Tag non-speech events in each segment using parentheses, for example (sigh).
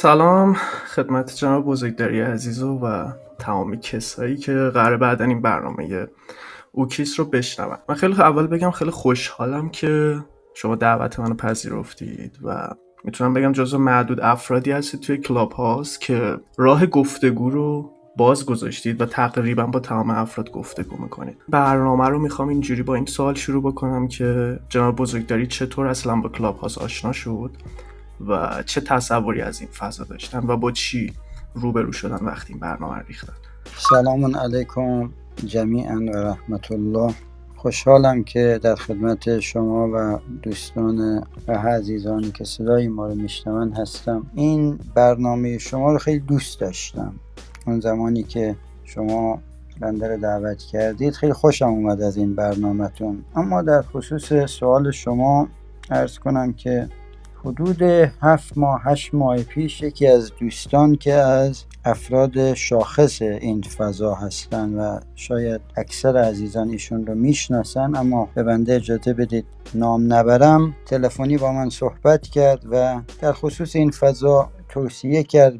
سلام خدمت جناب بزرگداری عزیز و تمامی کسایی که قراره بعدا این برنامه او کیست رو بشنون. من خیلی اول بگم خیلی خوشحالم که شما دعوت منو پذیرفتید و می‌تونم بگم جزو معدود افرادی هستید توی کلاب هاوس که راه گفتگو رو باز گذاشتید و تقریبا با تمام افراد گفتگو می‌کنید. برنامه رو می‌خوام اینجوری با این سوال شروع بکنم که جناب بزرگداری چطور اصلا با کلاب هاوس آشنا شد؟ و چه تصوری از این فضا داشتن و با چی روبرو شدن وقتی این برنامه ریختن. سلام علیکم جمیعا و رحمت الله خوشحالم که در خدمت شما و دوستان و عزیزانی که صدای ما رو میشنون هستم. این برنامه شما رو خیلی دوست داشتم. اون زمانی که شما بنده رو دعوت کردید خیلی خوشم اومد از این برنامهتون. اما در خصوص سوال شما ارز کنم که حدود هفت ماه هشت ماه پیش یکی از دوستان که از افراد شاخص این فضا هستند و شاید اکثر عزیزان ایشون رو می‌شناسن اما به بنده اجازه بدید نام نبرم. تلفنی با من صحبت کرد و در خصوص این فضا توصیه کرد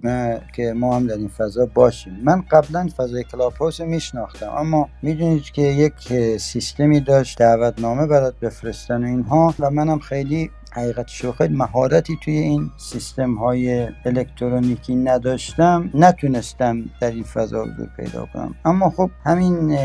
که ما هم در این فضا باشیم. من قبلا فضای کلاب هاوس میشناختم اما می‌دونید که یک سیستمی داشت دعوتنامه برات بفرستن و اینها و منم خیلی حقیقت خیلی مهارتی توی این سیستم های الکترونیکی نداشتم. نتونستم در این فضا حضور پیدا کنم. اما خب همین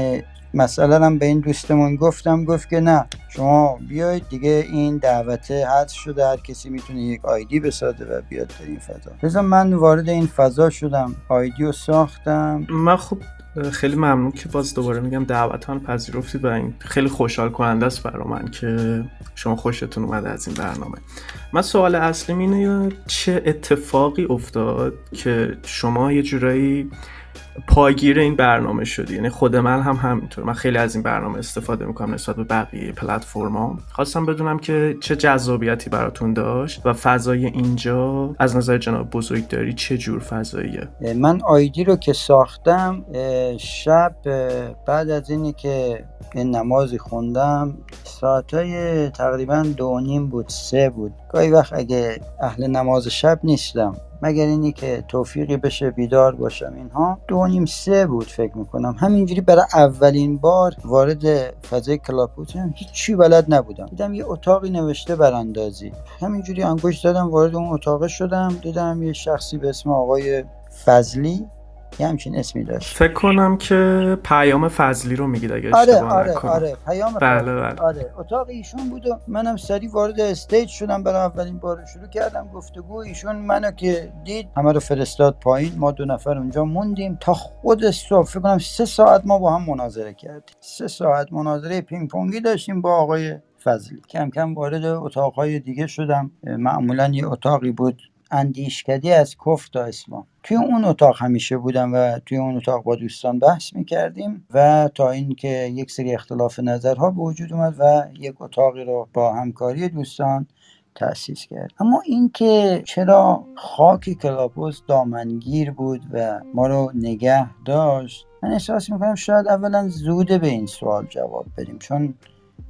مسئله هم به این دوستمون گفتم. گفت که نه شما بیاید دیگه این دعوته حذف شده. هر کسی می‌تونه یک آیدی بسازه و بیاد در این فضا. لذا من وارد این فضا شدم. آیدی رو ساختم. من خب خیلی ممنون که باز دوباره میگم دعوتان پذیرفتید و این خیلی خوشحال کننده است برای من که شما خوشتون اومده از این برنامه. من سوال اصلیم اینه چه اتفاقی افتاد که شما یه جورایی پایگیر این برنامه شدی. یعنی خود من هم همینطور. من خیلی از این برنامه استفاده می‌کنم نسبت به بقیه پلتفرما خواستم بدونم که چه جذابیتی براتون داشت و فضای اینجا از نظر جناب بزرگداری چه جور فضاییه؟ من آیدی رو که ساختم شب بعد از اینی که نمازی خوندم ساعتای تقریبا دو نیم بود سه بود. گاهی وقت اگه اهل نماز شب نیستم. مگر اینی که توفیقی بشه بیدار باشم؟ اینها دو نیم سه بود فکر می‌کنم. همینجوری برای اولین بار وارد فضای کلاب بودم هیچی بلد نبودم. دیدم یه اتاقی نوشته براندازی. همینجوری انگشت زدم وارد اون اتاق شدم. دیدم یه شخصی به اسم آقای فضلی یه همچین اسمی داشت. فکر کنم که پیام فضلی رو میگید اگه آره آره آره پیام بله بله. آره اتاق ایشون بود و منم سریع وارد stage شدم برای اولین بار شروع کردم گفتگو. ایشون منو که دید همه رو فرستاد پایین. ما دو نفر اونجا موندیم تا خود صبح. فکر کنم سه ساعت ما با هم مناظره کردیم. سه ساعت مناظره پینگ پونگی داشتیم با آقای فضلی. کم کم وارد اتاقهای دیگه شدم. معمولا یه اتاقی بود اندیشکدی از کفر تا اسلام. توی اون اتاق همیشه بودم و توی اون اتاق با دوستان بحث می‌کردیم و تا اینکه یک سری اختلاف نظرها به وجود اومد و یک اتاقی رو با همکاری دوستان تأسیس کرد. اما اینکه چرا خاک کلاپوس دامنگیر بود و ما رو نگه داشت من احساس می‌کنم شاید اولا زوده به این سوال جواب بدیم. چون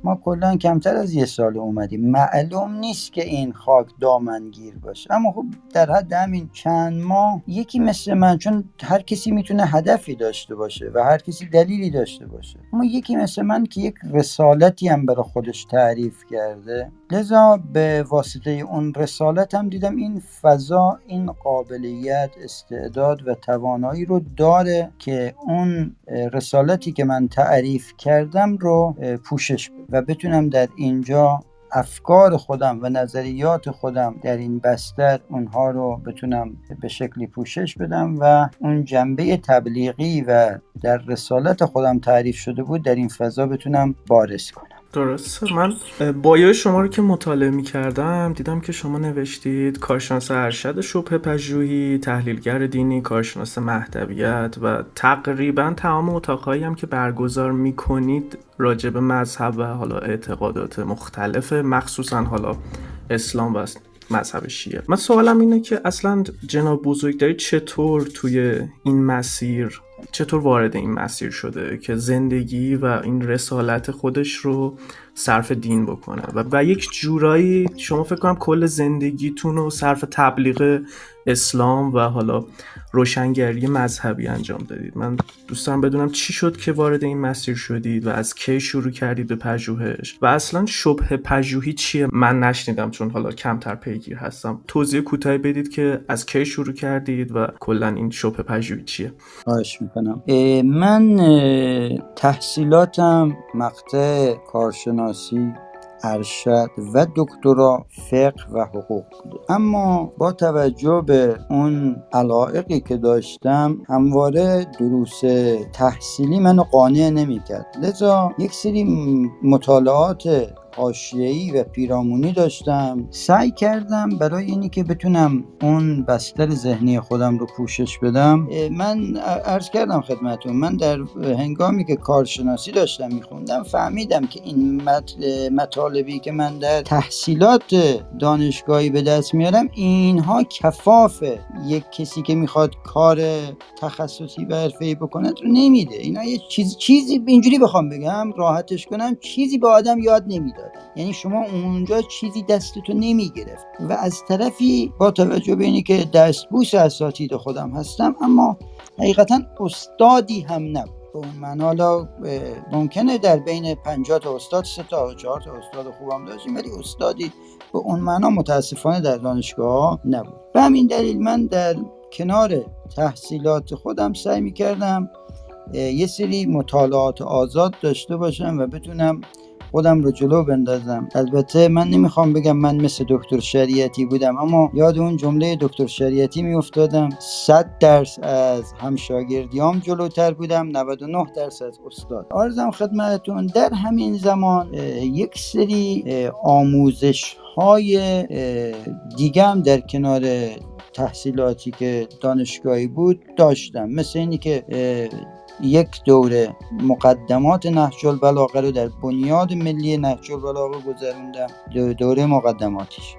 ما کلا کمتر از یه سال اومدیم. معلوم نیست که این خاک دامنگیر باشه. اما خب در حد همین چند ماه یکی مثل من چون هر کسی می‌تونه هدفی داشته باشه و هر کسی دلیلی داشته باشه. اما یکی مثل من که یک رسالتی هم برای خودش تعریف کرده. لذا به واسطه اون رسالت هم دیدم این فضا این قابلیت استعداد و توانایی رو داره که اون رسالتی که من تعریف کردم رو پوشش و بتونم در اینجا افکار خودم و نظریات خودم در این بستر اونها رو بتونم به شکلی پوشش بدم و اون جنبه تبلیغی و در رسالت خودم تعریف شده بود در این فضا بتونم بارز کنم. درسته. من بایو شما رو که مطالعه می کردم دیدم که شما نوشتید کارشناس ارشد شبه پژوهی تحلیلگر دینی کارشناس مهدویت و تقریبا تمام اتاقهایی هم که برگزار می کنید راجع مذهب و حالا اعتقادات مختلف مخصوصا حالا اسلام و مذهب شیعه. من سوالم اینه که اصلا جناب بزرگداری چطور توی این مسیر چطور وارد این مسیر شده که زندگی و این رسالت خودش رو صرف دین بکنه؟ و, و یک جورایی شما فکر کنم کل زندگیتون رو صرف تبلیغ اسلام و حالا روشنگری مذهبی انجام دادید. من دوست بدونم چی شد که وارد این مسیر شدید و از کی شروع کردید به پژوهش؟ و اصلا شبه پژوهی چیه؟ من نشنیدم چون حالا کمتر پیگیر هستم. توضیح کوتاهی بدید که از کی شروع کردید و کلا این شبه پژوهی چیه؟ خواهش می‌کنم. من تحصیلاتم مقطع کارشناسی ارشد و دکترا فقه و حقوق بوده اما با توجه به اون علائقی که داشتم همواره دروس تحصیلی منو قانع نمی‌کرد. لذا یک سری مطالعات حاشیه‌ای و پیرامونی داشتم. سعی کردم برای اینی که بتونم اون بستر ذهنی خودم رو پوشش بدم من عرض کردم خدمتون من در هنگامی که کارشناسی داشتم میخوندم فهمیدم که این مطالبی که من در تحصیلات دانشگاهی به دست میارم اینها کفاف. یک کسی که می‌خواد کار تخصصی و حرفه‌ای بکنه رو نمیده. اینا یه چیزی چیزی اینجوری بخوام بگم راحتش کنم چیزی به آدم یاد نمیده. یعنی شما اونجا چیزی دستتو نمی‌گرفت. و از طرفی با توجه به اینی که دستبوس اساتید خودم هستم اما حقیقتا استادی هم نبود. به اون ممکنه در بین 50 تا استاد سه تا چهار تا استاد خوبم داشتیم ولی استادی به اون معنا متاسفانه در دانشگاه نبود. به همین دلیل من در کنار تحصیلات خودم سعی می‌کردم یه سری مطالعات آزاد داشته باشم و بتونم خودم رو جلو بندازم. البته من نمی‌خوام بگم من مثل دکتر شریعتی بودم اما یاد اون جمله دکتر شریعتی میافتادم. 100 درس از همشاگردیام جلوتر بودم 99 درس از استاد. آرزم خدمتتون در همین زمان یک سری آموزش های دیگه هم در کنار تحصیلاتی که دانشگاهی بود داشتم. مثل اینی که یک دوره مقدمات نهج البلاغه رو در بنیاد ملی نهج البلاغه گذروندم دوره مقدماتش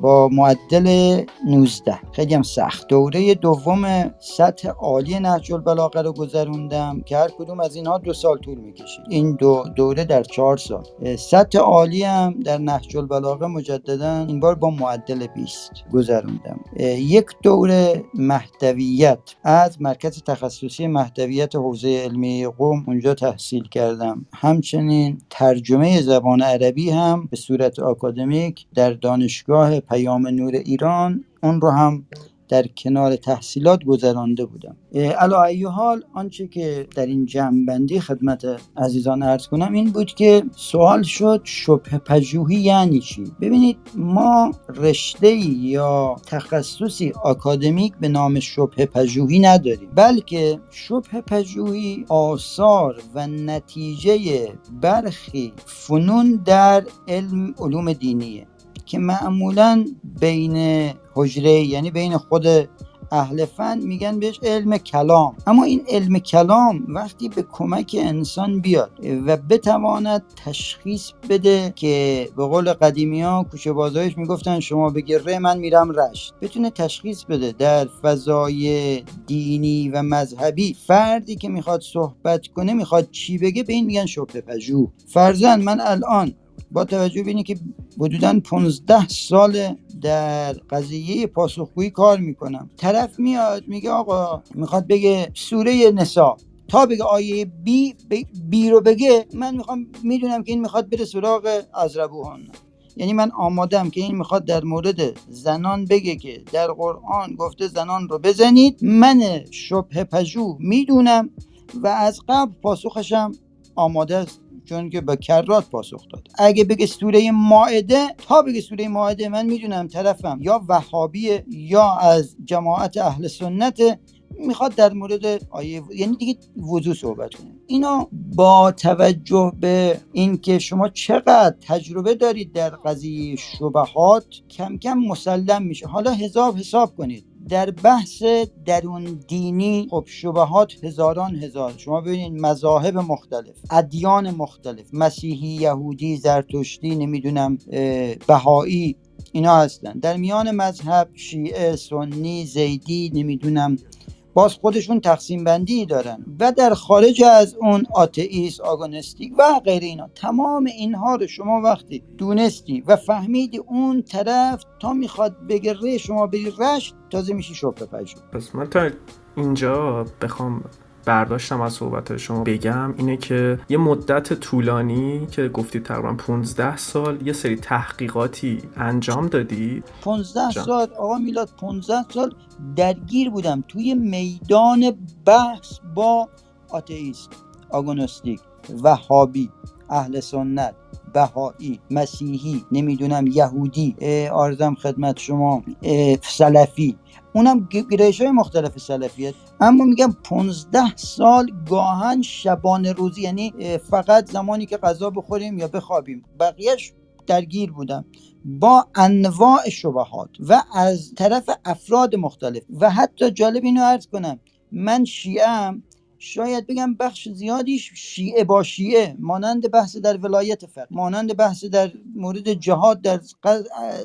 با معدل 19 خیلی هم سخت. دوره دوم سطح عالی نهج البلاغه رو گذروندم که هر کدوم از اینها دو سال طول می‌کشید این دو دوره در چهار سال. سطح عالی هم در نهج البلاغه مجددا این بار با معدل 20 گذروندم. یک دوره مهدویت. از مرکز تخصصی مهدویت حوزه علمی قوم اونجا تحصیل کردم. همچنین ترجمه زبان عربی هم به صورت آکادمیک در دانشگاه پیام نور ایران اون رو هم در کنار تحصیلات گذرانده بودم. علا ای حال آنچه که در این جمع خدمت عزیزان ارز کنم این بود که سوال شد شبه پژوهی یعنی چی؟ ببینید ما رشته یا تخصصی آکادمیک به نام شبه پژوهی نداریم بلکه شبه پژوهی آثار و نتیجه برخی فنون در علم علوم دینیه. که معمولا بین حجره یعنی بین خود اهل فن میگن بهش علم کلام. اما این علم کلام وقتی به کمک انسان بیاد و بتواند تشخیص بده که به قول قدیمی ها کوچه بازایش می‌گفتن شما بگی ره من میرم رشت. بتونه تشخیص بده در فضای دینی و مذهبی. فردی که می‌خواد صحبت کنه می‌خواد چی بگه به این میگن شبه پژوه. فرزن من الان با توجه به که حدودا 15 سال در قضیه پاسخگویی کار می‌کنم. طرف میاد میگه آقا می‌خواد بگه سوره نسا. تا بگه آیه بی, بی رو بگه من می‌خوام می‌دونم که این می‌خواد بره سراغ ازربوهان یعنی من آمادم که این می‌خواد در مورد زنان بگه که در قرآن گفته زنان رو بزنید. من شبه پژوه می‌دونم و از قبل پاسخشم آماده است. چون که به کرات پاسخ داد. اگه بگه سوره ماعده تا بگه سوره ماعده من می‌دونم طرفم یا وهابی یا از جماعت اهل سنت می‌خواد در مورد آیه یعنی دیگه وضوع صحبت کنه. اینا با توجه به اینکه شما چقدر تجربه دارید در قضیه شبهات کم کم مسلم میشه. حالا حساب حساب کنید. در بحث درون دینی خب شبهات هزاران هزار. شما ببینید مذاهب مختلف ادیان مختلف مسیحی یهودی زرتشتی نمی‌دونم بهایی اینا هستن. در میان مذهب شیعه سنی زیدی نمی‌دونم باز خودشون تقسیم بندی دارن و در خارج از اون آتئیست آگونستیک و غیر اینا تمام اینها رو شما وقتی دونستی و فهمیدی اون طرف تا می‌خواد بگره شما بری رشت تازه میشی شبه پژوه پس من تا اینجا بخوام برداشتم از صحبت شما بگم اینه که یه مدت طولانی که گفتید تقریبا 15 سال یه سری تحقیقاتی انجام دادی. 15 سال آقا میلاد 15 سال درگیر بودم توی میدان بحث با آتئیست آگونوستیک وهابی اهل سنت بهایی مسیحی نمی‌دونم یهودی آرزم خدمت شما سلفی. اونم گرایش های مختلف سلفیت اما میگم 15 سال گاهن شبانه روزی یعنی فقط زمانی که غذا بخوریم یا بخوابیم. بقیهش درگیر بودم. با انواع شبهات و از طرف افراد مختلف. و حتی جالب اینو عرض کنم من شیعم شاید بگم بخش زیادیش شیعه با شیعه مانند بحث در ولایت فقه مانند بحث در مورد جهاد در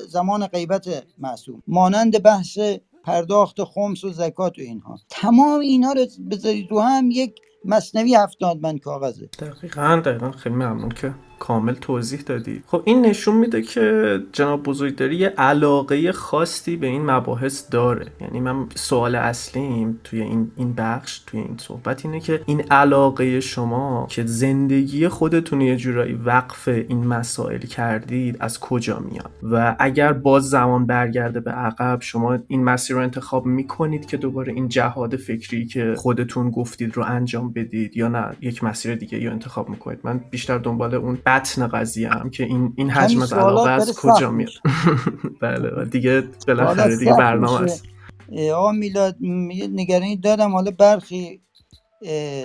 زمان غیبت معصوم مانند بحث پرداخت خمس و زکات و اینها. تمام اینها رو بذارید رو هم یک مصنوی هفتاد من کاغذه. دقیقا دقیقا. خیلی ممنون که کامل توضیح دادی. خب این نشون میده که جناب بزرگداری یه علاقه خاصی به این مباحث داره. یعنی من سوال اصلیم توی این این بخش توی این صحبت اینه که این علاقه شما که زندگی خودتون یه جورایی وقف این مسائل کردید از کجا میاد؟ و اگر باز زمان برگرده به عقب شما این مسیر رو انتخاب می‌کنید که دوباره این جهاد فکری که خودتون گفتید رو انجام بدید یا نه؟ یک مسیر دیگه یا انتخاب می‌کنید. من بیشتر دنبال اون بطن قضیه هم که این این حجم از علاقه از کجا میاد؟ (laughs) بله دیگه بالاخره دیگه برنامه است. آقا میلاد نگرانی دارم. حالا برخی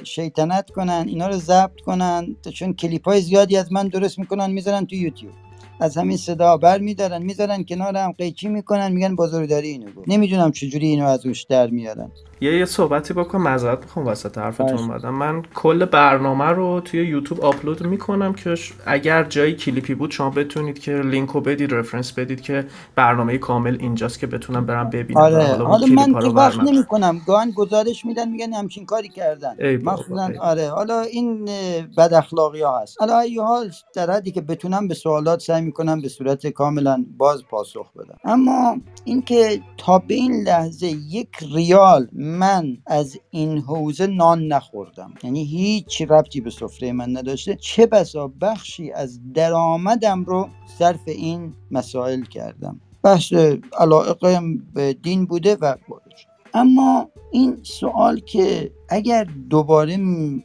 شیطنت کنن اینا رو ضبط کنن. چون کلیپ های زیادی از من درست می‌کنن می‌ذارن تو یوتیوب. از همین صدا بر میدارن می‌ذارن کنار هم قیچی می‌کنن میگن بزرگداری اینو گفت. نمی‌دونم چجوری اینو از روش در میارن. یه یه صحبتی بکن معذرت می‌خوام وسط حرفتون اومدم. من کل برنامه رو توی یوتیوب آپلود می‌کنم که اگر جایی کلیپی بود شما بتونید که لینکو بدید رفرنس بدید که برنامه کامل اینجاست که بتونم برم ببینم. آره. حالا, من که وقت نمی‌کنم. گاهن گزارش میدن میگن همچین کاری کردن. مثلا آره. حالا این بد اخلاقی ها هست. حالا ای حال در حدی که بتونم به سوالات سعی می‌کنم به صورت کاملا باز پاسخ بدم. اما اینکه تا به این لحظه یک ریال من از این حوزه نان نخوردم. یعنی هیچ ربطی به سفره من نداشته. چه بسا بخشی از درآمدم رو صرف این مسائل کردم. بحث علاقه به دین بوده و اما این سوال که اگر دوباره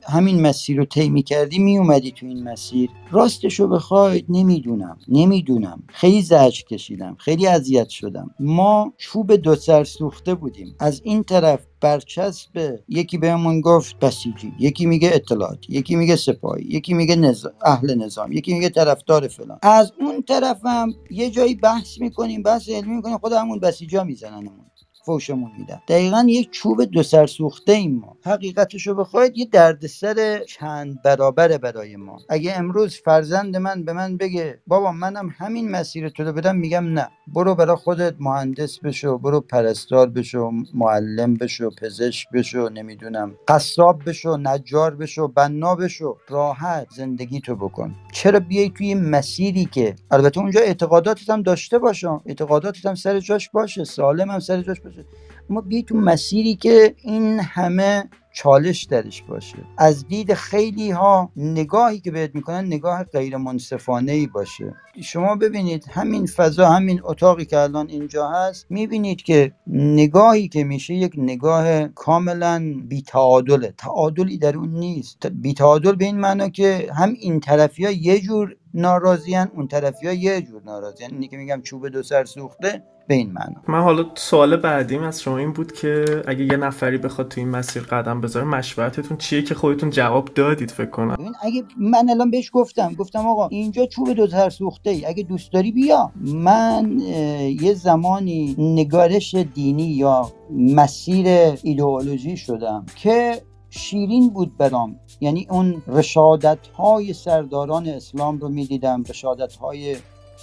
همین مسیر رو طی می‌کردی میومدی تو این مسیر. راستش رو بخواید نمی‌دونم نمی‌دونم. خیلی زجر کشیدم خیلی اذیت شدم. ما چوب دو سر سوخته بودیم. از این طرف برچسب یکی بهمون گفت بسیجی یکی میگه اطلاعات یکی میگه سپاهی یکی میگه نظام، اهل نظام یکی میگه طرفدار فلان. از اون طرف هم یه جایی بحث می‌کنیم بحث علمی می‌کنیم خود همون بسیجا می‌زنن فوشمون میدن. دقیقا یک چوب دو سر سوخته ایم ما. حقیقتش رو بخواید یه دردسر چند برابره برای ما. اگه امروز فرزند من به من بگه بابا منم همین مسیر تو رو بدم میگم نه. برو برا خودت مهندس بشو برو پرستار بشو معلم بشو پزشک بشو نمی‌دونم قصاب بشو نجار بشو بنا بشو. راحت زندگی تو بکن. چرا بیای توی مسیری که؟ البته اونجا اعتقاداتت هم داشته باشم. اعتقاداتت هم سر جاش باشه. سالم هم سر جاش باشه. اما بیای تو مسیری که این همه چالش درش باشه. از دید خیلی ها نگاهی که بهت می‌کنن نگاه غیر منصفانه ای باشه. شما ببینید همین فضا همین اتاقی که الان اینجا هست می‌بینید که نگاهی که میشه یک نگاه کاملا بیتعادله. تعادلی در اون نیست. بیتعادل به این معنا که هم این طرفی ها یه جور ناراضیان اون طرفی ها یه جور ناراضیان اینی که میگم چوب دو سر سوخته به این معنا. من حالا سوال بعدیم از شما این بود که اگه یه نفری بخواد تو این مسیر قدم بذاره مشورتتون چیه که خودتون جواب دادید فکر کنم؟ اگه من الان بهش گفتم گفتم آقا اینجا چوب دو سر سوخته ای اگه دوست داری بیا. من یه زمانی نگارش دینی یا مسیر ایدئولوژی شدم که شیرین بود برام یعنی اون رشادت های سرداران اسلام رو می‌دیدم رشادت های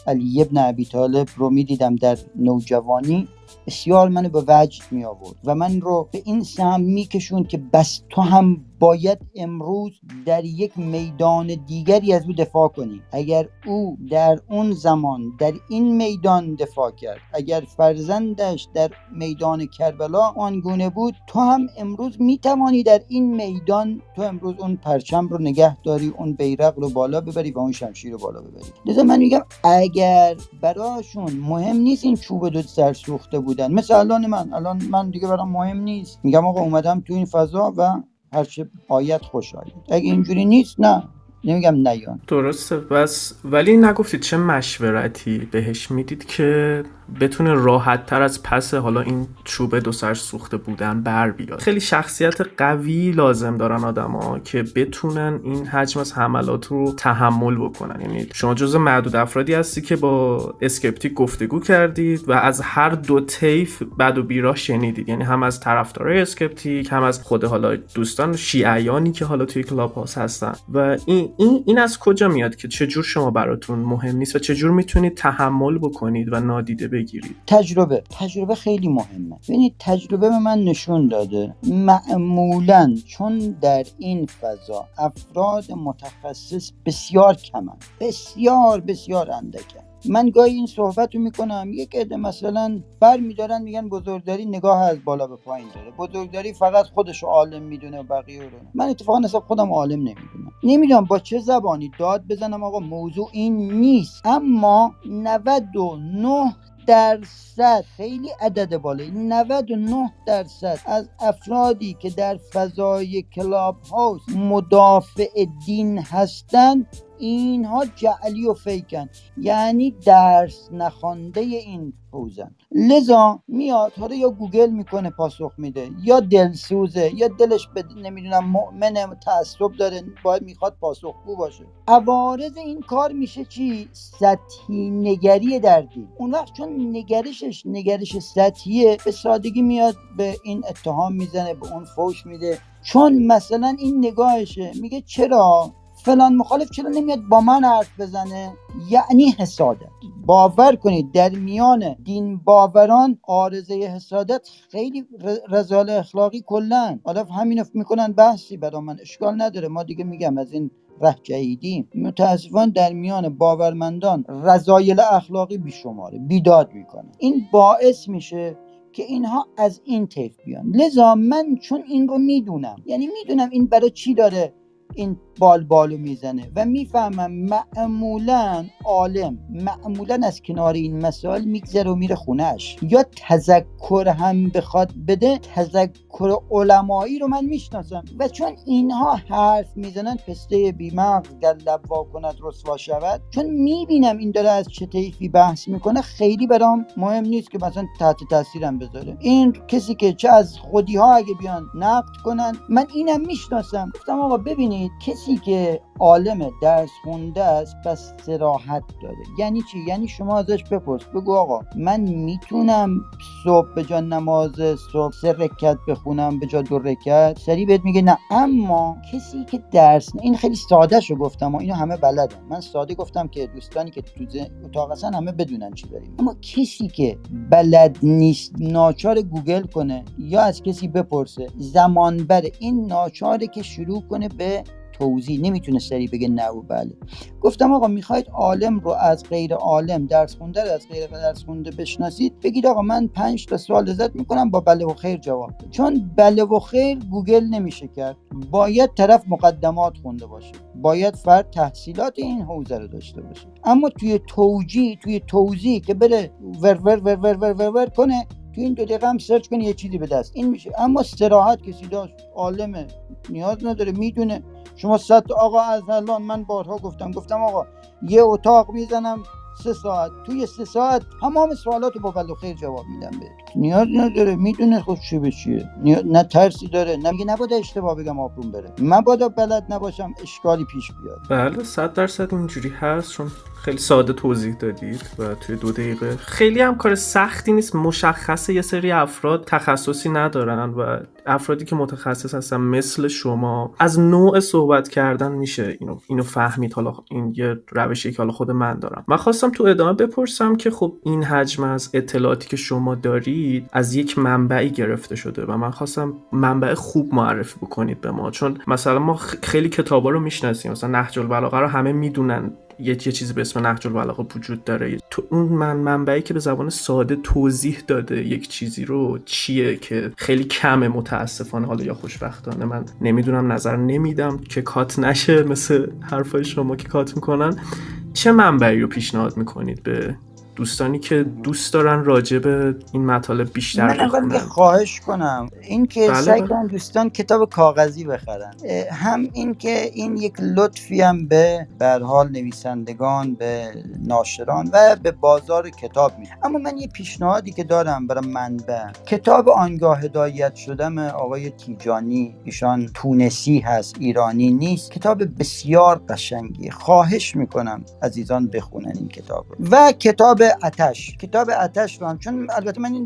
علی ابن ابی طالب رو می‌دیدم در نوجوانی. بسیار منو به وجد می آورد و من رو به این سهم میکشون که بس تو هم باید امروز در یک میدان دیگری از او دفاع کنی. اگر او در اون زمان در این میدان دفاع کرد اگر فرزندش در میدان کربلا آنگونه بود تو هم امروز می‌توانی در این میدان تو امروز اون پرچم رو نگه داری اون بیرق رو بالا ببری و اون شمشیر رو بالا ببری. لذا من میگم اگر براشون مهم نیست این چوب دو سر سوخته بودن. مثل الان من. الان من دیگه برام مهم نیست. میگم آقا اومدم تو این فضا و هرچه آیت خوش آید. اگه اینجوری نیست نه. نمیگم نیان درسته. بس. ولی نگفتید چه مشورتی بهش می‌دید که بتونه راحت تر از پس حالا این چوب دو سر سوخته بودن بر بیاد. خیلی شخصیت قوی لازم دارن آدما که بتونن این حجم از حملات رو تحمل بکنن. یعنی شما جز معدود افرادی هستی که با اسکپتیک گفتگو کردید و از هر دو طیف بد و بیراه شنیدید. یعنی هم از طرفدارای اسکپتیک هم از خود حالا دوستان شیعیانی که حالا توی کلاب هاوس هستن. و این این این از کجا میاد که چجور شما براتون مهم نیست و چجور می‌تونید تحمل بکنید و نادیده بگیرید. تجربه تجربه خیلی مهمه. ببینید تجربه به من نشون داده. معمولا چون در این فضا افراد متخصص بسیار کمن بسیار بسیار اندکن من گاهی این صحبت رو می‌کنم یک عده مثلا بر میدارن میگن بزرگداری نگاه از بالا به پایین داره. بزرگداری فقط خودش عالم می‌دونه و بقیه رو من اتفاقا حساب خودم عالم نمی‌دونم. نمی‌دونم با چه زبانی داد بزنم آقا موضوع این نیست. اما 99 درصد خیلی عدد بالایی 99 درصد از افرادی که در فضای کلاب هاوس مدافع دین هستند اینها جعلی و fake ن. یعنی درس نخوانده این حوزه‌ن لذا میاد حالا یا گوگل می‌کنه پاسخ میده یا دلسوزه یا دلش به نمی‌دونم مؤمن تعصب داره باید می‌خواد پاسخگو باشه. عوارض این کار میشه چی؟ سطحی نگری در دین اون وقت چون نگرشش نگرش سطحیه به سادگی میاد به این اتهام می‌زنه به اون فوش میده. چون مثلا این نگاهشه میگه چرا؟ فلان مخالف چرا نمیاد با من حرف بزنه؟ یعنی حسادت. باور کنید در میان دین باوران آرزه حسادت خیلی رزال اخلاقی کلن. حالا همین می‌کنن بحثی برا من. اشکال نداره. ما دیگه میگم از این ره جهیدیم. متاسفانه در میان باورمندان رضایل اخلاقی بیشماره بیداد می‌کنه این باعث میشه که اینها از این طیف بیان. لذا من چون این رو می‌دونم یعنی می‌دونم این برای چی داره این بال بالو می‌زنه و می‌فهمم معمولا عالم معمولا از کنار این مسائل میگذره و میره خونش یا تذکر هم بخواد بده تذکر علمایی رو من می‌شناسم. و چون اینها حرف می‌زنن پسته بیمغز گر لب کند رسوا شود. چون می‌بینم این داره از چه طیفی بحث می‌کنه خیلی برام مهم نیست که مثلا تحت تاثیرم بذاره. این کسی که چه از خودی ها اگه بیان نقد کنن من اینم می‌شناسم. گفتم آقا ببینید کسی که عالم درس خونده است پس سراحت داره. یعنی چی؟ یعنی شما ازش بپرس. بگو آقا من می‌تونم صبح به جا نماز صبح سه رکعت بخونم به جا دو رکعت سریع بهت میگه نه. اما کسی که درس نه. این خیلی ساده شو گفتم و اینو همه بلدن. من ساده گفتم که دوستانی که تو اتاق هستن همه بدونن چی داریم. اما کسی که بلد نیست ناچار گوگل کنه یا از کسی بپرسه زمان بره این ناچاره که شروع کنه به توضیح نمی‌تونه سریع بگه نه و بله. گفتم آقا می‌خواید عالم رو از غیر عالم درس خونده از غیر درس خونده بشناسید بگید آقا من پنج تا سوال ازت می‌کنم با بله و خیر جواب ده. چون بله و خیر گوگل نمیشه کرد. باید طرف مقدمات خونده باشه. باید فرد تحصیلات این حوزه رو داشته باشه. اما توی توجیه توی توضیح که بره ور ور ور ور ور, ور, ور کنه تو این دو دقیقه هم search کنی یه چیزی به دست. این میشه. اما صراحت کسی داشت عالمه نیاز نداره می‌دونه. شما صد آقا از الان من بارها گفتم گفتم آقا یه اتاق می‌زنم سه ساعت. توی سه ساعت تمام سوالات با بل خیر جواب میدم بهت. نیاز نداره. می‌دونه خود چی به چیه. نه ترسی داره. نه میگه نباید اشتباه بگم آبروم بره. من باید بلد نباشم اشکالی پیش بیاد. بله صد درصد اینجوری هست چون خیلی ساده توضیح دادید و توی دو دقیقه. خیلی هم کار سختی نیست. مشخصه یه سری افراد تخصصی ندارن و افرادی که متخصص هستن مثل شما از نوع صحبت کردن میشه اینو اینو فهمید. حالا این یه روشی که حالا خود من دارم. من خواستم تو ادامه بپرسم که خب این حجم از اطلاعاتی که شما دارید از یک منبعی گرفته شده و من خواستم منبع خوب معرفی بکنید به ما. چون مثلا ما خیلی کتابا رو می‌شناسیم. مثلا نهج البلاغه رو همه می‌دونن. یه, یه چیزی به اسم نهج البلاغه وجود داره. تو اون من منبعی که به زبان ساده توضیح داده یک چیزی رو چیه که خیلی کمه متاسفانه حالا یا خوشبختانه. من نمی‌دونم نظر نمیدم که کات نشه مثل حرفای شما که کات می‌کنن. چه منبعی رو پیشنهاد می‌کنید به دوستانی که دوست دارن راجع به این مطالب بیشتر من اول خواهش کنم. این که بله سعی کنن دوستان کتاب کاغذی بخرن. هم این که این یک لطفی هم به حال نویسندگان به ناشران و به بازار کتاب می اما من یه پیشنهادی که دارم برای منبع. کتاب آنگاه هدایت شدم آقای تیجانی ایشان تونسی هست ایرانی نیست. کتاب بسیار قشنگی. خواهش می‌کنم عزیزان بخونن این کتاب و کتاب اتش کتاب اتش رو هم چون البته من این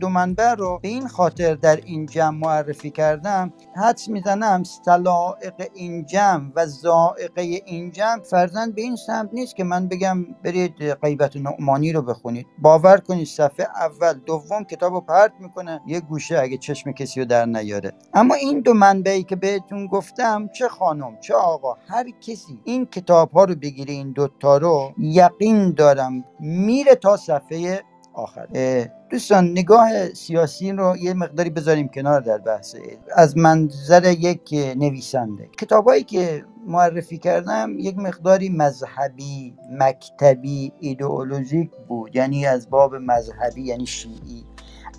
دو, منبع رو به این خاطر در این جمع معرفی کردم حدس می‌زنم سلائق این جمع و زائقه این جمع فرزن به این سمت نیست که من بگم برید غیبت نعمانی رو بخونید. باور کنید صفحه اول دوم کتاب رو پرت می‌کنه یه گوشه اگه چشم کسی رو در نیاره. اما این دو منبعی که بهتون گفتم چه خانم چه آقا هر کسی این کتاب ها رو بگیره این دوتا رو یقین دارم میره تا صفحه آخر. دوستان نگاه سیاسی رو یه مقداری بذاریم کنار در بحث. از منظر یک نویسنده. کتابایی که معرفی کردم یک مقداری مذهبی مکتبی ایدئولوژیک بود. یعنی از باب مذهبی یعنی شیعی.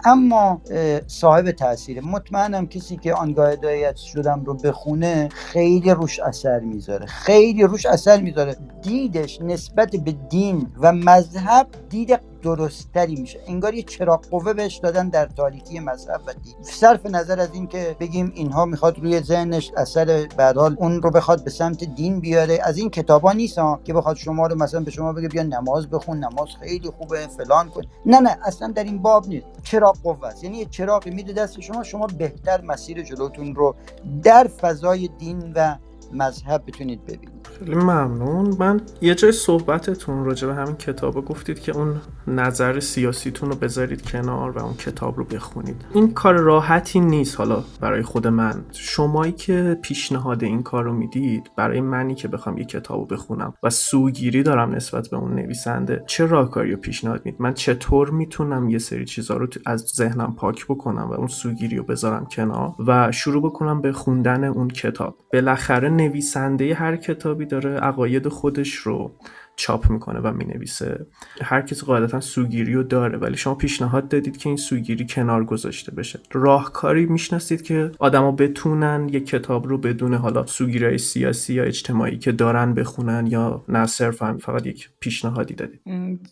اما صاحب تاثیره مطمئنم کسی که آنگاه هدایت شدم رو بخونه خیلی روش اثر می‌ذاره. خیلی روش اثر می‌ذاره. دیدش نسبت به دین و مذهب دید درستتری میشه. انگار یه چراغ قوه بهش دادن در تاریکی مذهب و دین. صرف نظر از اینکه بگیم اینها می‌خواد روی ذهنش اثر بعدال اون رو بخواد به سمت دین بیاره از این کتابا نیست که بخواد شما رو مثلا به شما بگه بیا نماز بخون نماز خیلی خوبه فلان کن. نه نه اصلا در این باب نیست. چراغ قوه است. یعنی یه چراغی میده دست شما شما بهتر مسیر جلوتون رو در فضای دین و مذهب بتونید ببینید. خیلی ممنون. من یه جای صحبتتون راجع به همین کتاب گفتید که اون نظر سیاسیتون رو بذارید کنار و اون کتاب رو بخونید. این کار راحتی نیست حالا برای خود من. شمایی که پیشنهاد این کار رو می‌دید برای منی که بخوام یه کتاب رو بخونم و سوگیری دارم نسبت به اون نویسنده چه راهکاری رو پیشنهاد می‌دید؟ من چطور می‌تونم یه سری چیزها رو از ذهنم پاک بکنم و اون سوگیری رو بذارم کنار و شروع بکنم به خوندن اون کتاب؟ بالاخره نویسنده هر کتابی داره عقاید خودش رو. چاپ می‌کنه و می‌نویسه. هر کسی قاعدتا سوگیری رو داره ولی شما پیشنهاد دادید که این سوگیری کنار گذاشته بشه. راهکاری می‌شناسید که آدما بتونن یک کتاب رو بدون حالا سوگیری سیاسی یا اجتماعی که دارن بخونن یا نه صرفا فقط یک پیشنهادی دادید.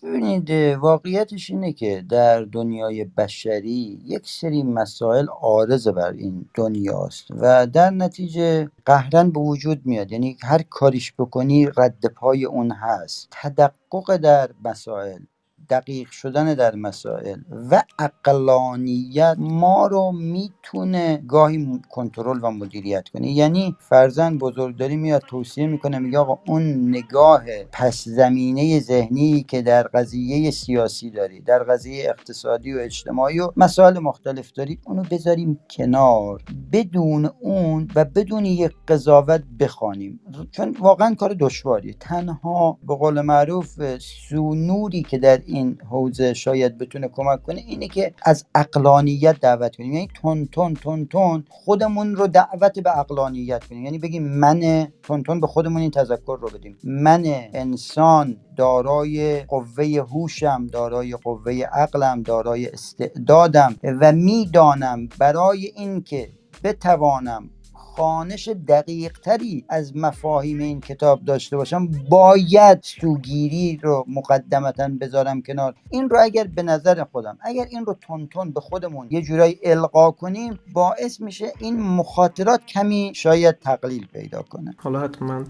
ببینید واقعیتش اینه که در دنیای بشری یک سری مسائل عارض بر این دنیاست و در نتیجه قهرن به وجود میاد. یعنی هر کاریش بکنی رد پای اون هست. تدقق در مسائل. دقیق شدن در مسائل و اقلانیت ما رو می‌تونه گاهی کنترل و مدیریت کنه. یعنی فرزن بزرگداری میاد توصیه می‌کنه میگه آقا اون نگاه پس زمینه ذهنی که در قضیه سیاسی داری در قضیه اقتصادی و اجتماعی و مسائل مختلف داری اونو بذاریم کنار بدون اون و بدون یک قضاوت بخوانیم. چون واقعا کار دشواریه تنها به قول معروف سونوری که در حوزه شاید بتونه کمک کنه اینه که از اقلانیت دعوت کنیم. یعنی تون تون تون تون خودمون رو دعوت به اقلانیت کنیم. یعنی بگیم من تون تون به خودمون این تذکر رو بدیم. من انسان دارای قوه هوشم دارای قوه عقلم دارای استعدادم و می‌دانم برای اینکه بتوانم خانش دقیق تری از مفاهیم این کتاب داشته باشم باید سوگیری رو مقدمتا بذارم کنار. این رو اگر به نظر خودم اگر این رو تون به خودمون یه جورایی القا کنیم باعث میشه این مخاطرات کمی شاید تقلیل پیدا کنه. حالا حتما.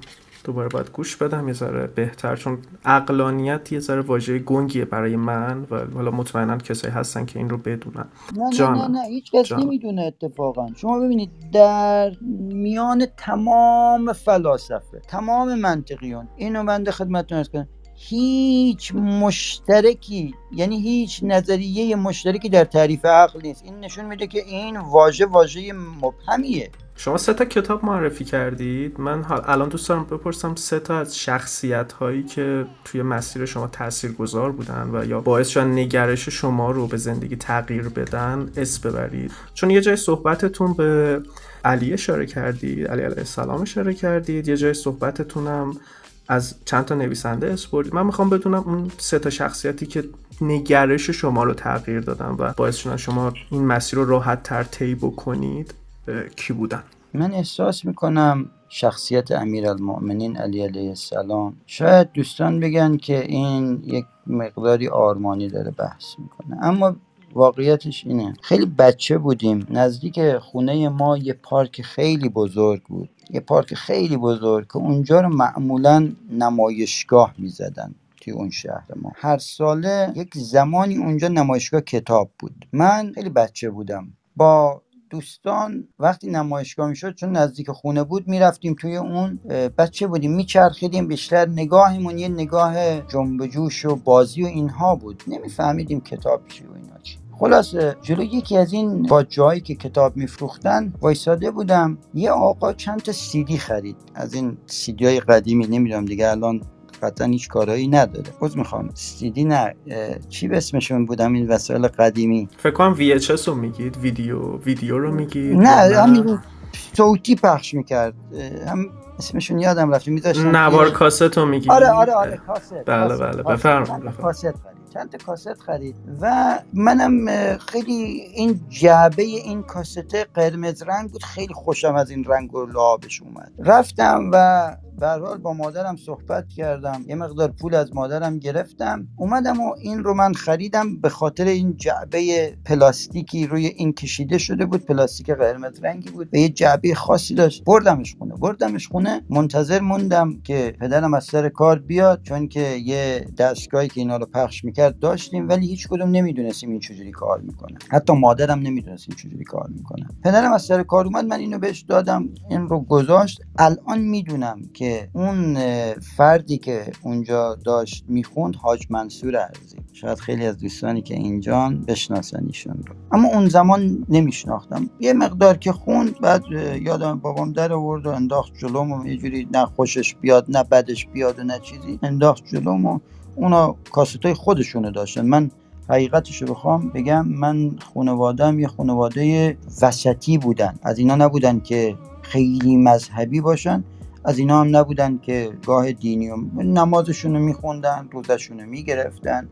دوباره باید گوش بدم یه ذره بهتر چون اقلانیت یه ذره واژه گنگیه برای من و حالا مطمئنا کسایی هستن که این رو بدونن. نه نه نه نه هیچ کس نمی‌دونه اتفاقا. شما ببینید در میان تمام فلاسفه تمام منطقیون اینو بنده خدمتتون ارز کنم هیچ مشترکی یعنی هیچ نظریه مشترکی در تعریف عقل نیست. این نشون میده که این واژه واژه مبهمیه. شما سه تا کتاب معرفی کردید. من الان دوست دارم بپرسم سه تا از شخصیت هایی که توی مسیر شما تأثیر گذار بودن و یا باعث شدن نگرش شما رو به زندگی تغییر بدن اسم ببرید. چون یه جای صحبتتون به علی اشاره کردید علی علیه السلام اشاره کردید. یه جای صحبتتونم از چند تا نویسنده اسپوردید من می‌خوام بدونم اون سه تا شخصیتی که نگرش شما رو تغییر دادن و باعث شدن شما این مسیر رو راحت تر طی بکنید کی بودن؟ من احساس می‌کنم شخصیت امیرالمؤمنین علی علیه السلام. شاید دوستان بگن که این یک مقداری آرمانی داره بحث می‌کنه اما واقعیتش اینه. خیلی بچه بودیم نزدیک خونه ما یه پارک خیلی بزرگ بود. یه پارک خیلی بزرگ که اونجا رو معمولا نمایشگاه می‌زدن توی اون شهر ما. هر ساله یک زمانی اونجا نمایشگاه کتاب بود. من خیلی بچه بودم. با دوستان وقتی نمایشگاه می‌شد چون نزدیک خونه بود می‌رفتیم توی اون بچه بودیم میچرخیدیم بیشتر نگاهمون یه نگاه جنب جوش و بازی و اینها بود. نمیفهمیدیم کتاب چی و اینا چی. خلاصه جلو یکی از این با جایی که کتاب میفروختن وایساده بودم. یه آقا چند تا سیدی خرید. از این سیدی های قدیمی نمی‌دونم دیگه الان قطعا هیچ کارایی نداره. باز می‌خوام. سیدی نه چی به اسمشون بودم؟ این وسایل قدیمی. فکر کنم VHS رو میگید. ویدیو ویدیو رو میگید. نه همین صوتی پخش می‌کرد. هم اسمشون یادم رفت. میذاشتن نوار کاست رو میگید. آره آره آره کاست. بله بله بفرمایید. کاست. چند تا کاست خرید و منم خیلی این جعبه این کاست قرمز رنگ بود خیلی خوشم از این رنگ و لعابش اومد. رفتم و به حال با مادرم صحبت کردم. یه مقدار پول از مادرم گرفتم. اومدم و این رو من خریدم به خاطر این جعبه پلاستیکی. روی این کشیده شده بود. پلاستیک قرمز رنگی بود. به یه جعبه خاصی داشت. بردمش خونه. بردمش خونه. منتظر موندم که پدرم از سر کار بیاد. چون که یه دستگاهی که اینا رو پخش می‌کرد داشتیم. ولی هیچ کدوم نمی‌دونستیم این چجوری کار می‌کنه. حتی مادرم نمی‌دونست این چجوری کار می‌کنه. پدرم از سر کار اومد. من اینو بهش دادم. این رو گذاشت. الان می‌دونم که که اون فردی که اونجا داشت می‌خوند حاج منصور ارزی شاید خیلی از دوستانی که اینجان بشناسن ایشون رو. اما اون زمان نمیشناختم. یه مقدار که خوند بعد یادم بابام در آورد و انداخت جلوم و یه جوری نه خوشش بیاد نه بدش بیاد و نه چیزی انداخت جلوم و اونا کاستای خودشونو داشتن. من حقیقتش رو بخوام بگم من خانوادم یه خانواده وسطی بودن. از اینا نبودن که خیلی مذهبی باشن. از اینا هم نبودن که گاه دینی نمازشون رو میخوندن روزشون رو می‌گرفتن.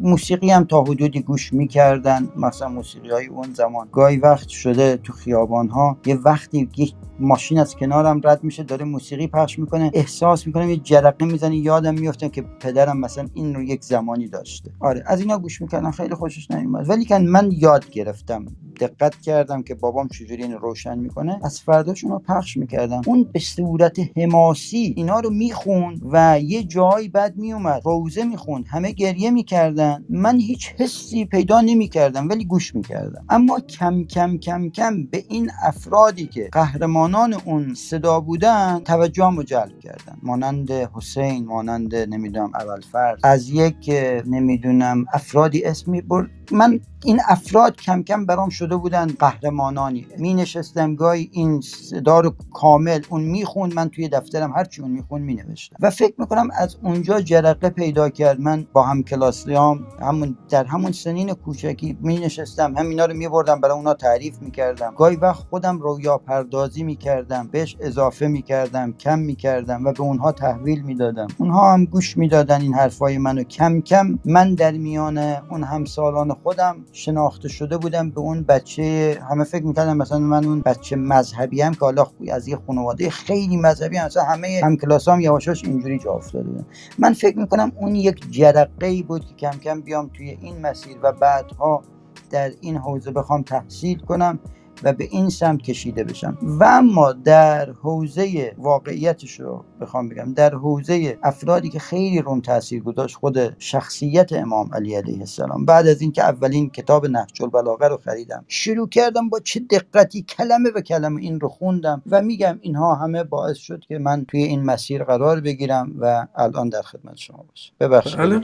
موسیقی هم تا حدودی گوش می‌کردن مثلا موسیقی های اون زمان. گاهی وقت شده تو خیابان ها یه وقتی یک ماشین از کنارم رد میشه داره موسیقی پخش می‌کنه احساس می‌کنم یه جرقه می‌زنه یادم میفته که پدرم مثلا این رو یک زمانی داشته. آره از اینا گوش می‌کردم خیلی خوشش نمیومد ولی که من یاد گرفتم دقت کردم که بابام چجوری این روشن می‌کنه. از فرداشون رو پخش می‌کردم. اون به صورت حماسی اینا رو می‌خوند و یه جایی بد میومد روزه می‌خوند. همه گریه می‌کردن. من هیچ حسی پیدا نمی‌کردم ولی گوش می‌کردم. اما کم کم کم کم به این افرادی که قهرمانان اون صدا بودن توجهم رو جلب کردن. مانند حسین مانند نمی‌دونم اول فرد از یک نمی‌دونم افرادی اسمی برد من این افراد کم کم برام شده بودن قهرمانانی. می نشستم گاهی این صدا کامل اون می‌خوند من توی دفترم هرچی اون می‌خوند می نوشتم و فکر می‌کنم از اونجا جرقه پیدا کرد. من با هم کلاسیام همون در همون سنین کوچکی می نشستم همینا رو می بردم برای اونا تعریف می‌کردم. گاهی وقت خودم رویا پردازی می‌کردم بهش اضافه می‌کردم کم می‌کردم و به اونها تحویل می‌دادم. اونها هم گوش می‌دادن این حرفای منو. کم کم من در میان اون همسالان خودم شناخته شده بودم به اون بچه همه فکر می‌کردم مثلا من اون بچه مذهبی هم که حالا از یه خانواده خیلی مذهبی هم مثلا همه هم کلاسام یواشاش اینجوری جا افتاده بودن. من فکر می‌کنم اون یک جرقه ای بود که کم کم بیام توی این مسیر و بعدها در این حوزه بخوام تحصیل کنم. و به این سمت کشیده بشم. و اما در حوزه واقعیتش رو بخوام بگم در حوزه افرادی که خیلی روم تاثیر گذاشت خود شخصیت امام علی علیه السلام. بعد از اینکه اولین کتاب نهج البلاغه رو خریدم شروع کردم با چه دقتی کلمه به کلمه این رو خوندم. و میگم اینها همه باعث شد که من توی این مسیر قرار بگیرم و الان در خدمت شما باشم. ببخشید بله.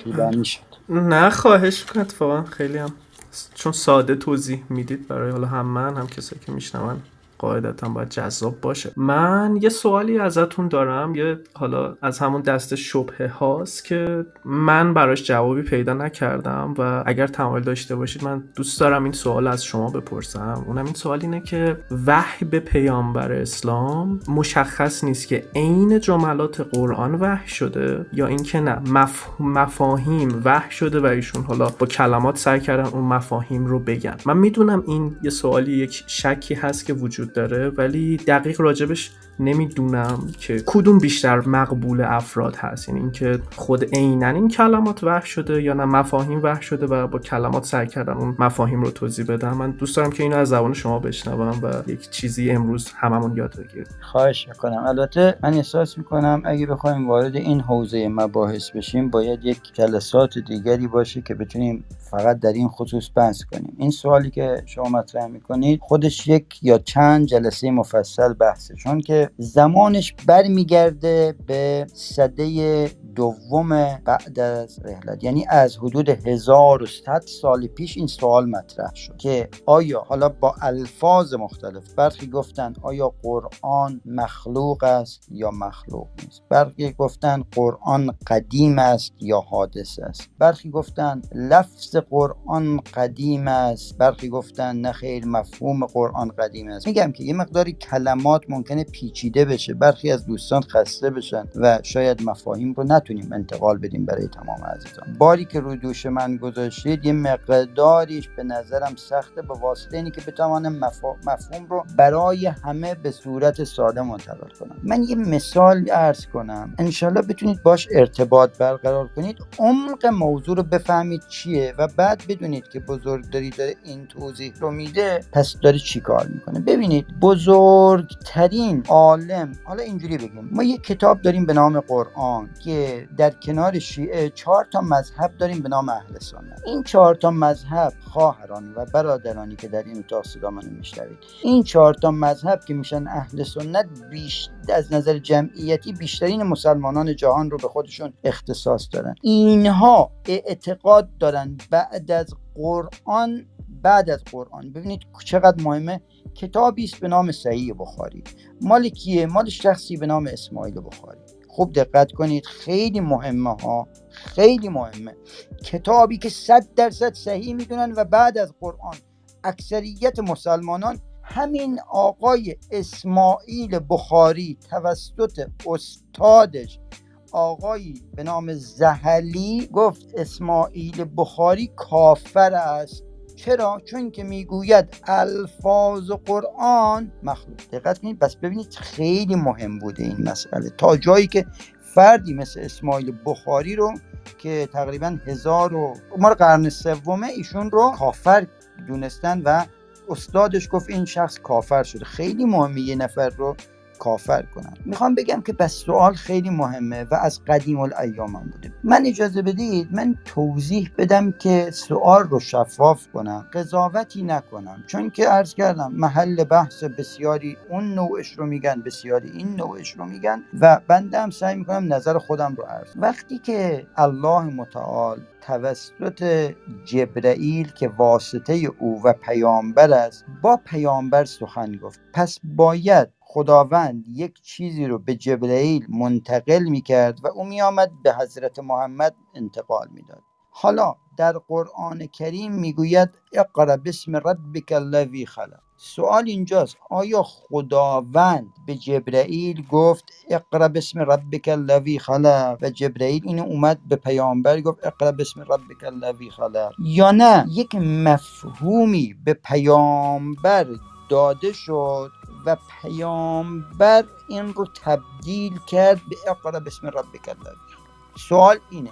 نه خواهش می‌کنم اتفاقا خیلی هم. چون ساده توضیح می‌دید برای حالا هم من هم کسایی که میشنون. قاعدتا باید جذاب باشه. من یه سوالی ازتون دارم یه حالا از همون دست شبهه هاست که من براش جوابی پیدا نکردم و اگر تمایل داشته باشید من دوست دارم این سوال از شما بپرسم. اونم این سوال اینه که وحی به پیامبر اسلام مشخص نیست که عین جملات قرآن وحی شده یا اینکه نه مفهوم مفاهیم وحی شده و ایشون حالا با کلمات سعی کردن اون مفاهیم رو بگن. من می‌دونم این یه سوالی یک شکی هست که وجود داره ولی دقیق راجبش نمی‌دونم که کدوم بیشتر مقبول افراد هست. یعنی اینکه خود عینا این کلمات وحی شده یا نه مفاهیم وحی شده و با کلمات سعی کردن اون مفاهیم رو توضیح بدم من دوست دارم که اینو از زبان شما بشنوم و یک چیزی امروز هممون یاد بگیریم. خواهش می‌کنم. البته من احساس می‌کنم اگه بخوایم وارد این حوزه مباحث بشیم باید یک جلسات دیگری باشه که بتونیم فقط در این خصوص بحث کنیم. این سوالی که شما مطرح می‌کنید خودش یک یا چند جلسه مفصل بحثه. چون که زمانش برمیگرده به صده دوم بعد از رحلت. یعنی از حدود 1100 سال پیش این سوال مطرح شد که آیا حالا با الفاظ مختلف برخی گفتن آیا قرآن مخلوق است یا مخلوق نیست؟ برخی گفتن قرآن قدیم است یا حادث است. برخی گفتن لفظ قرآن قدیم است. برخی گفتن نه خیر مفهوم قرآن قدیم است. میگم که یه مقداری کلمات ممکنه پیچیده بشه برخی از دوستان خسته بشن و شاید مفاهیم رو نتونیم انتقال بدیم برای تمام عزیزان. باری که روی دوش من گذاشتید یه مقداریش به نظرم سخته به واسطه اینی که بتوانم مفا... مفهوم رو برای همه به صورت ساده منتقل کنم. من یه مثال ارز کنم. انشالله بتونید باش ارتباط برقرار کنید. عمق موضوع رو بفهمید چیه و بعد بدونید که بزرگداری داره این توضیح رو میده. پس داره چی کار می‌کنه؟ ببینید بزرگترین عالم. حالا اینجوری بگیم ما یه کتاب داریم به نام قرآن که در کنار شیعه چهار تا مذهب داریم به نام اهل سنت. این چهار تا مذهب خواهران و برادرانی که در این اتاق صدا منو میشنوید. این چهار تا مذهب که میشن اهل سنت بیش از نظر جمعیتی بیشترین مسلمانان جهان رو به خودشون اختصاص دارن اینها اعتقاد دارن بعد از قرآن بعد از قرآن. ببینید چقدر مهمه. کتابی است به نام صحیح بخاری. مال کیه؟ مال شخصی به نام اسماعیل بخاری. خوب دقت کنید. خیلی مهمه ها. خیلی مهمه. کتابی که صد درصد صحیح می‌دونن و بعد از قرآن اکثریت مسلمانان همین آقای اسماعیل بخاری توسط استادش آقایی به نام زهلی گفت اسماعیل بخاری کافر است. چرا؟ چون که می‌گوید الفاظ قرآن مخلوق. دقت کنید پس ببینید خیلی مهم بوده این مسئله. تا جایی که فردی مثل اسماعیل بخاری رو که تقریبا هزار و مال قرن سومه ایشون رو کافر دونستن و استادش گفت این شخص کافر شده. خیلی مهمه یه نفر رو کافر کنن می‌خوام بگم که پس سوال خیلی مهمه و از قدیم الایام هم بوده. من اجازه بدید من توضیح بدم که سوال رو شفاف کنم قضاوتی نکنم. چون که عرض کردم محل بحث بسیاری اون نوعش رو میگن بسیاری این نوعش رو میگن و بنده هم سعی می‌کنم نظر خودم رو عرض وقتی که الله متعال توسط جبرئیل که واسطه او و پیامبر است با پیامبر سخن گفت. پس باید خداوند یک چیزی رو به جبرئیل منتقل می کرد و او می آمد به حضرت محمد انتقال می‌داد. حالا در قرآن کریم می‌گوید اقرا بسم ربک الذی خلق. سوال اینجاست آیا خداوند به جبرئیل گفت اقرا بسم ربک الذی خلق؟ و جبرئیل اینو اومد به پیامبر گفت اقرا بسم ربک الذی خلق. یا نه یک مفهومی به پیامبر داده شد و پیامبر این رو تبدیل کرد به اقرا بسم ربک الذی. سوال اینه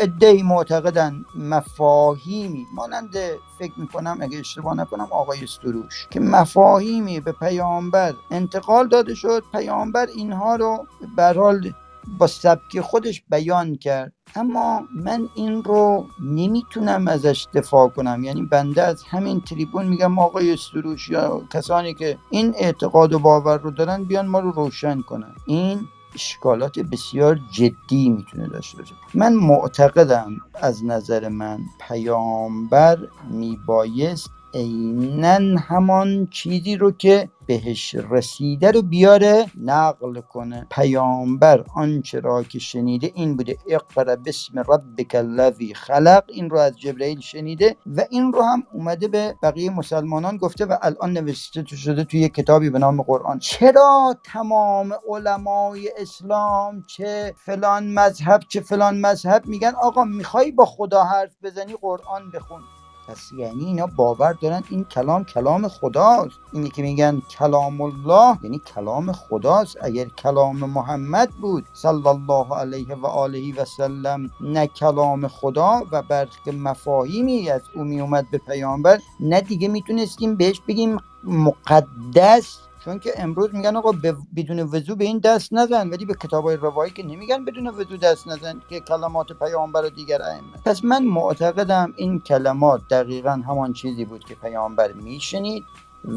ادهی معتقدن مفاهیمی مانند فکر می‌کنم اگه اشتباه نکنم آقای سروش که مفاهیمی به پیامبر انتقال داده شد. پیامبر اینها رو برحال با سبک خودش بیان کرد. اما من این رو نمی‌تونم ازش دفاع کنم. یعنی بنده از همین تریبون میگم آقای سروش یا کسانی که این اعتقاد و باور رو دارن بیان ما رو روشن کنن. این اشکالات بسیار جدی می‌تونه داشته باشه. من معتقدم از نظر من پیامبر میبایست عینا همان چیزی رو که بهش رسیده رو بیاره نقل کنه. پیامبر آنچه را که شنیده این بوده اقرا بسم ربک الذی خلق این رو از جبرئیل شنیده و این رو هم اومده به بقیه مسلمانان گفته و الان نوشته شده توی کتابی به نام قرآن. چرا تمام علمای اسلام چه فلان مذهب چه فلان مذهب میگن؟ آقا می‌خوای با خدا حرف بزنی قرآن بخون. پس یعنی اینا باور دارن این کلام کلام خداست. اینی که میگن کلام الله یعنی کلام خداست. اگر کلام محمد بود صلی الله علیه و آله و سلم نه کلام خدا و برق مفاهیمی از او میومد به پیامبر نه دیگه می‌تونستیم بهش بگیم مقدس. چون که امروز میگن آقا بدون وضو به این دست نزن ولی به کتاب های روایی که نمیگن بدون وضو دست نزن که کلمات پیامبر و دیگر ائمه. پس من معتقدم این کلمات دقیقا همان چیزی بود که پیامبر میشنید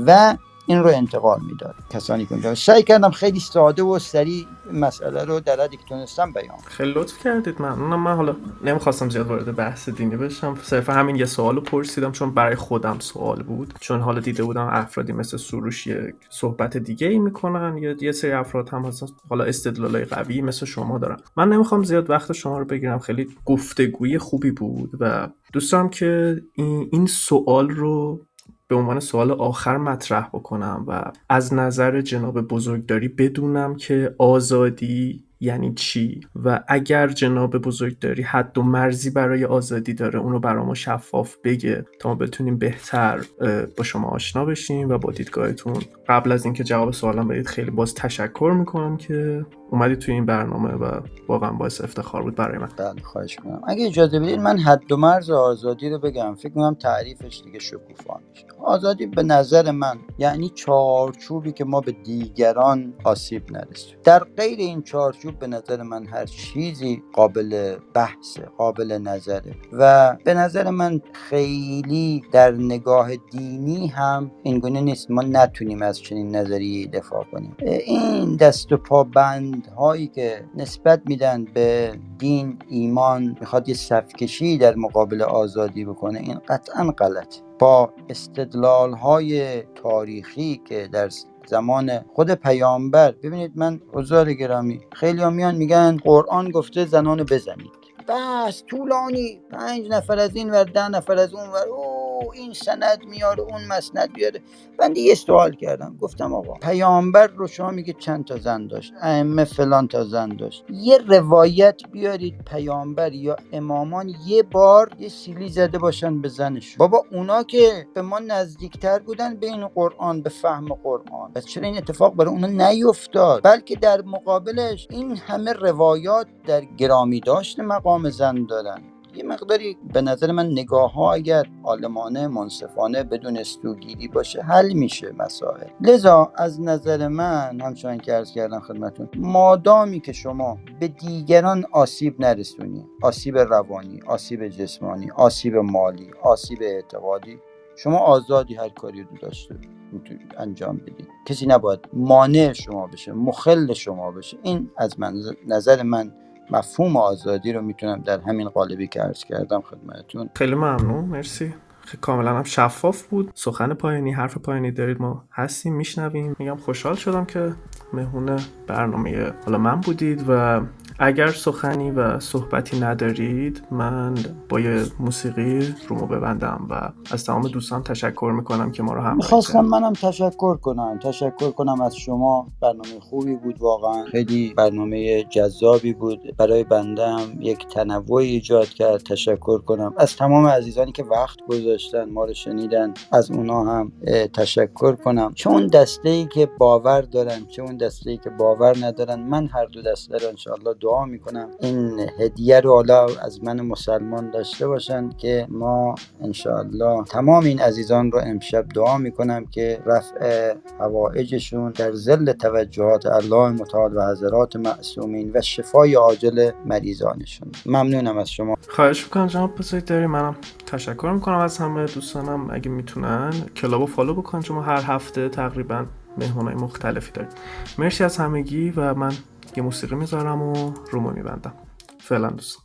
و این رو انتقال می‌داد. کسانی که سعی کردم خیلی ساده و سریع مسئله رو در حدی که تونستم بیان خیلی لطف کردید. من من حالا نمی‌خواستم زیاد وارد بحث دینی بشم. صرفا همین یه سوال رو پرسیدم چون برای خودم سوال بود. چون حالا دیده بودم افرادی مثل سروش یک صحبت دیگه ای می‌کنن. یا یه سری افراد هم هستن حالا استدلالای قوی مثل شما دارن. من نمی‌خوام زیاد وقت شما رو بگیرم. خیلی گفتگوی خوبی بود و دوست دارم که این, این سوال رو به عنوان سوال آخر مطرح بکنم و از نظر جناب بزرگداری بدونم که آزادی یعنی چی؟ و اگر جناب بزرگداری حد و مرزی برای آزادی داره اونو برامو شفاف بگه تا ما بتونیم بهتر با شما آشنا بشیم و با دیدگاهتون. قبل از اینکه جواب سوالم بدید خیلی باز تشکر می‌کنم که اومدی توی این برنامه و واقعا باعث افتخار بود برای من. بله خواهش می‌کنم. اگه اجازه بدید من حد و مرز آزادی رو بگم. فکر می‌کنم تعریفش دیگه شکوفا میشه. آزادی به نظر من یعنی چارچوبی که ما به دیگران آسیب نرسیم. در غیر این چارچوب به نظر من هر چیزی قابل بحث قابل نظره. و به نظر من خیلی در نگاه دینی هم اینگونه نیست. ما نتونیم از چنین نظری دفاع کنیم. این دست و پا بند هایی که نسبت میدن به دین ایمان می‌خواد یه صفکشی در مقابل آزادی بکنه این قطعا غلط با استدلال های تاریخی که در زمان خود پیامبر ببینید من حضار گرامی خیلی میان میگن قرآن گفته زنانو بزنید. بس طولانی پنج نفر از این ور ده نفر از اون ور او این سند میاره اون مسند بیاره من یه سوال کردم. گفتم آقا پیامبر رو شما میگه چند تا زن داشت؟ ائمه فلان تا زن داشت. یه روایت بیارید پیامبر یا امامان یه بار یه سیلی زده باشن به زنش بابا اونا که به ما نزدیکتر بودن به این قرآن به فهم قرآن. پس چرا این اتفاق برای اونا نیفتاد؟ بلکه در مقابلش این همه روایات در گرامی داشت مقام زن دارن یه مقداری به نظر من نگاه ها اگر عالمانه منصفانه بدون استوگیری باشه حل میشه مسائل. لذا از نظر من همچنان که ارز کردم خدمتون مادامی که شما به دیگران آسیب نرسونی آسیب روانی آسیب جسمانی آسیب مالی آسیب اعتقادی شما آزادی هر کاری رو داشته انجام بدید. کسی نباید مانع شما بشه مخل شما بشه. این از من نظر من مفهوم آزادی رو می‌تونم در همین قالبی که عرض کردم خدمتتون خیلی ممنون. مرسی. کاملا هم شفاف بود. سخن پایانی حرف پایانی دارید ما هستیم میشنویم. میگم خوشحال شدم که مهمون برنامه حالا من بودید و اگر سخنی و صحبتی ندارید من با یه موسیقی رومو ببندم و از تمام دوستان تشکر می‌کنم که ما رو هم می‌خواستم منم تشکر کنم. تشکر کنم از شما. برنامه خوبی بود واقعا. خیلی برنامه جذابی بود. برای بنده هم یک تنوع ایجاد کرد. تشکر کنم. از تمام عزیزانی که وقت گذاشت گذاشتن ما رو شنیدن از اونا هم تشکر کنم. چون دسته ای که باور دارن چون دسته ای که باور ندارن من هر دو دسته رو انشاءالله دعا می‌کنم. این هدیه رو حالا از من مسلمان داشته باشن که ما انشاءالله تمام این عزیزان رو امشب دعا می‌کنم که رفع هوایجشون در زل توجهات الله متعال و حضرات معصومین و شفای عاجل مریضانشون. ممنونم از شما. خواهش می‌کنم جناب داری منم تشکر می‌کنم از همه دوستانم. اگه می‌تونن کلابو فالو بکنن چون هر هفته تقریبا مهمانهای مختلفی داریم. مرسی از همگی و من یه موسیقی می‌ذارم و رومو میبندم. فعلا دوستان.